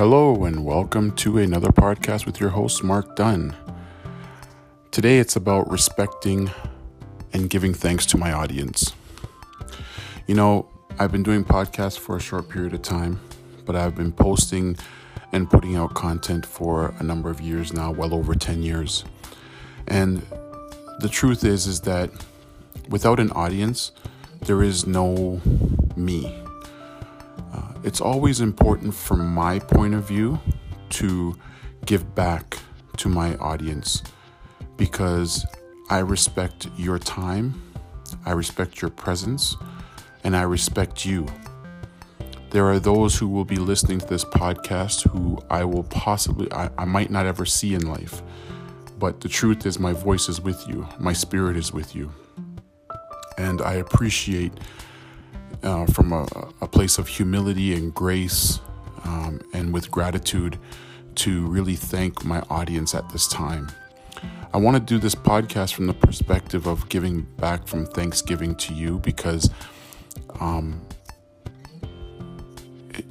Hello, and welcome to another podcast with your host, Mark Dunn. Today it's about respecting and giving thanks to my audience. You know, I've been doing podcasts for a short period of time, but I've been posting and putting out content for a number of years now, well over 10 years. And the truth is is that without an audience, there is no me. It's always important from my point of view to give back to my audience because I respect your time, I respect your presence, and I respect you. There are those who will be listening to this podcast who I will possibly, I, I might not ever see in life. But the truth is, my voice is with you, my spirit is with you. And I appreciate uh, from a, a, place of humility and grace um, and with gratitude to really thank my audience at this time. I want to do this podcast from the perspective of giving back from Thanksgiving to you because um,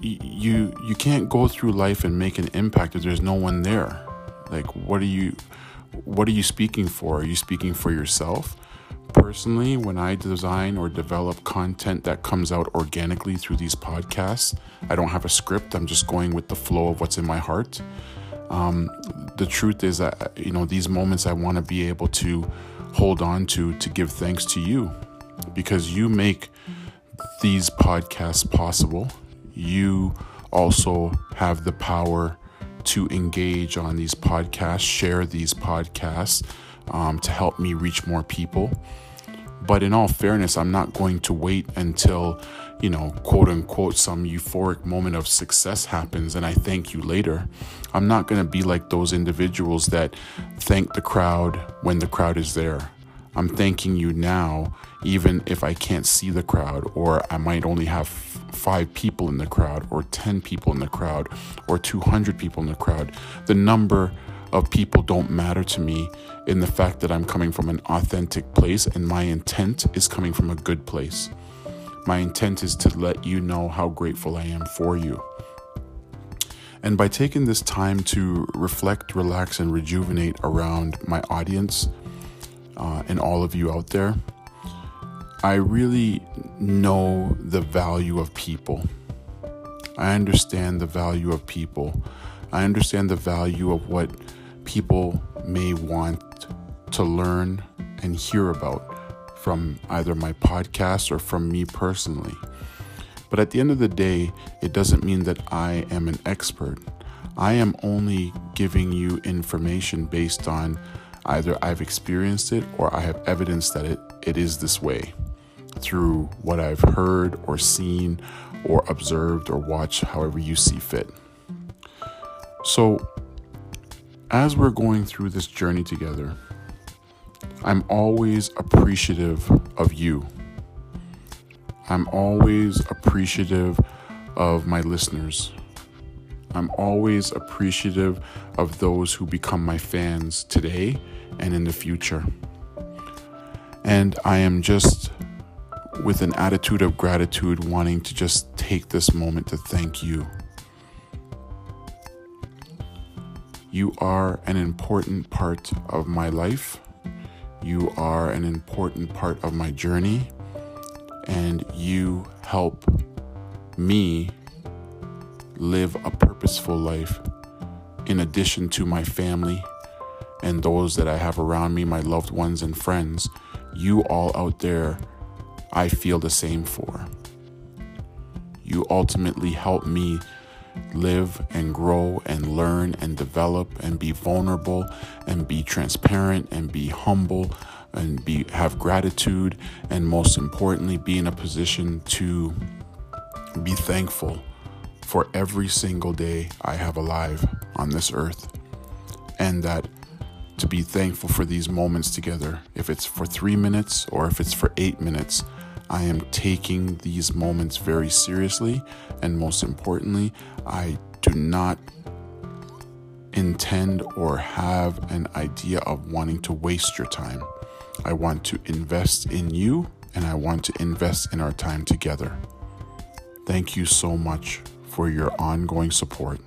you you can't go through life and make an impact if there's no one there. Like, what are you what are you speaking for? Are you speaking for yourself? Personally, when I design or develop content that comes out organically through these podcasts, I don't have a script. I'm just going with the flow of what's in my heart. Um, the truth is that you know these moments I want to be able to hold on to to give thanks to you because you make these podcasts possible. You also have the power to engage on these podcasts, share these podcasts um, to help me reach more people. But in all fairness, I'm not going to wait until, you know, quote unquote, some euphoric moment of success happens and I thank you later. I'm not going to be like those individuals that thank the crowd when the crowd is there. I'm thanking you now, even if I can't see the crowd, or I might only have five people in the crowd, or 10 people in the crowd, or 200 people in the crowd. The number of people don't matter to me in the fact that I'm coming from an authentic place and my intent is coming from a good place. My intent is to let you know how grateful I am for you. And by taking this time to reflect, relax, and rejuvenate around my audience uh, and all of you out there, I really know the value of people. I understand the value of people. I understand the value of what people may want to learn and hear about from either my podcast or from me personally. But at the end of the day, it doesn't mean that I am an expert. I am only giving you information based on either I've experienced it or I have evidence that it, it is this way through what I've heard or seen or observed or watched, however you see fit. So, as we're going through this journey together, I'm always appreciative of you. I'm always appreciative of my listeners. I'm always appreciative of those who become my fans today and in the future. And I am just with an attitude of gratitude, wanting to just take this moment to thank you. You are an important part of my life. You are an important part of my journey. And you help me live a purposeful life in addition to my family and those that I have around me, my loved ones and friends. You all out there, I feel the same for. You ultimately help me live and grow and learn and develop and be vulnerable and be transparent and be humble and be have gratitude and most importantly be in a position to be thankful for every single day I have alive on this earth. And that to be thankful for these moments together if it's for 3 minutes or if it's for 8 minutes I am taking these moments very seriously, and most importantly, I do not intend or have an idea of wanting to waste your time. I want to invest in you and I want to invest in our time together. Thank you so much for your ongoing support.